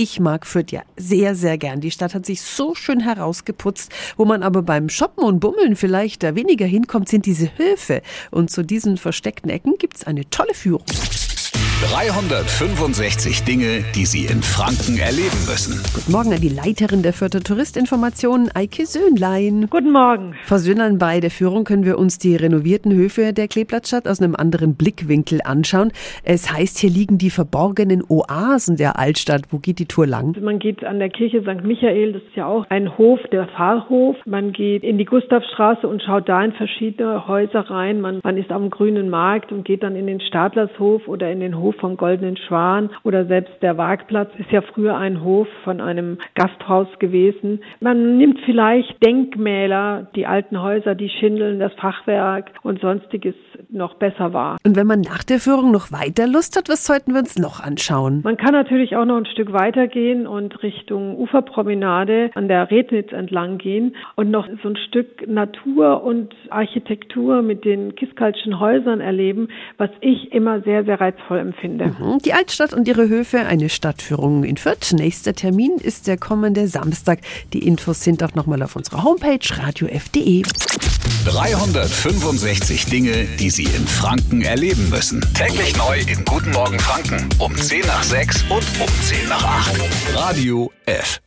Ich mag Fürth ja sehr, sehr gern. Die Stadt hat sich so schön herausgeputzt. Wo man aber beim Shoppen und Bummeln vielleicht da weniger hinkommt, sind diese Höfe. Und zu diesen versteckten Ecken gibt's eine tolle Führung. 365 Dinge, die Sie in Franken erleben müssen. Guten Morgen an die Leiterin der Fürther Touristinformation, Eike Söhnlein. Guten Morgen. Frau Söhnlein, bei der Führung können wir uns die renovierten Höfe der Kleeblattstadt aus einem anderen Blickwinkel anschauen. Es heißt, hier liegen die verborgenen Oasen der Altstadt. Wo geht die Tour lang? Man geht an der Kirche St. Michael, das ist ja auch ein Hof, der Pfarrhof. Man geht in die Gustavstraße und schaut da in verschiedene Häuser rein. Man, man ist am Grünen Markt und geht dann in den Stadlershof oder in den Hof vom Goldenen Schwan oder selbst der Wagplatz ist ja früher ein Hof von einem Gasthaus gewesen. Man nimmt vielleicht Denkmäler, die alten Häuser, die Schindeln, das Fachwerk und sonstiges noch besser war. Und wenn man nach der Führung noch weiter Lust hat, was sollten wir uns noch anschauen? Man kann natürlich auch noch ein Stück weitergehen und Richtung Uferpromenade an der Rednitz entlang gehen und noch so ein Stück Natur und Architektur mit den Kiskalschen Häusern erleben, was ich immer sehr, sehr reizvoll empfinde. Mhm. Die Altstadt und ihre Höfe, eine Stadtführung in Fürth. Nächster Termin ist der kommende Samstag. Die Infos sind auch nochmal auf unserer Homepage radiof.de. 365 Dinge, die Sie in Franken erleben müssen. Täglich neu in Guten Morgen Franken um 10 nach 6 und um 10 nach 8. Radio F.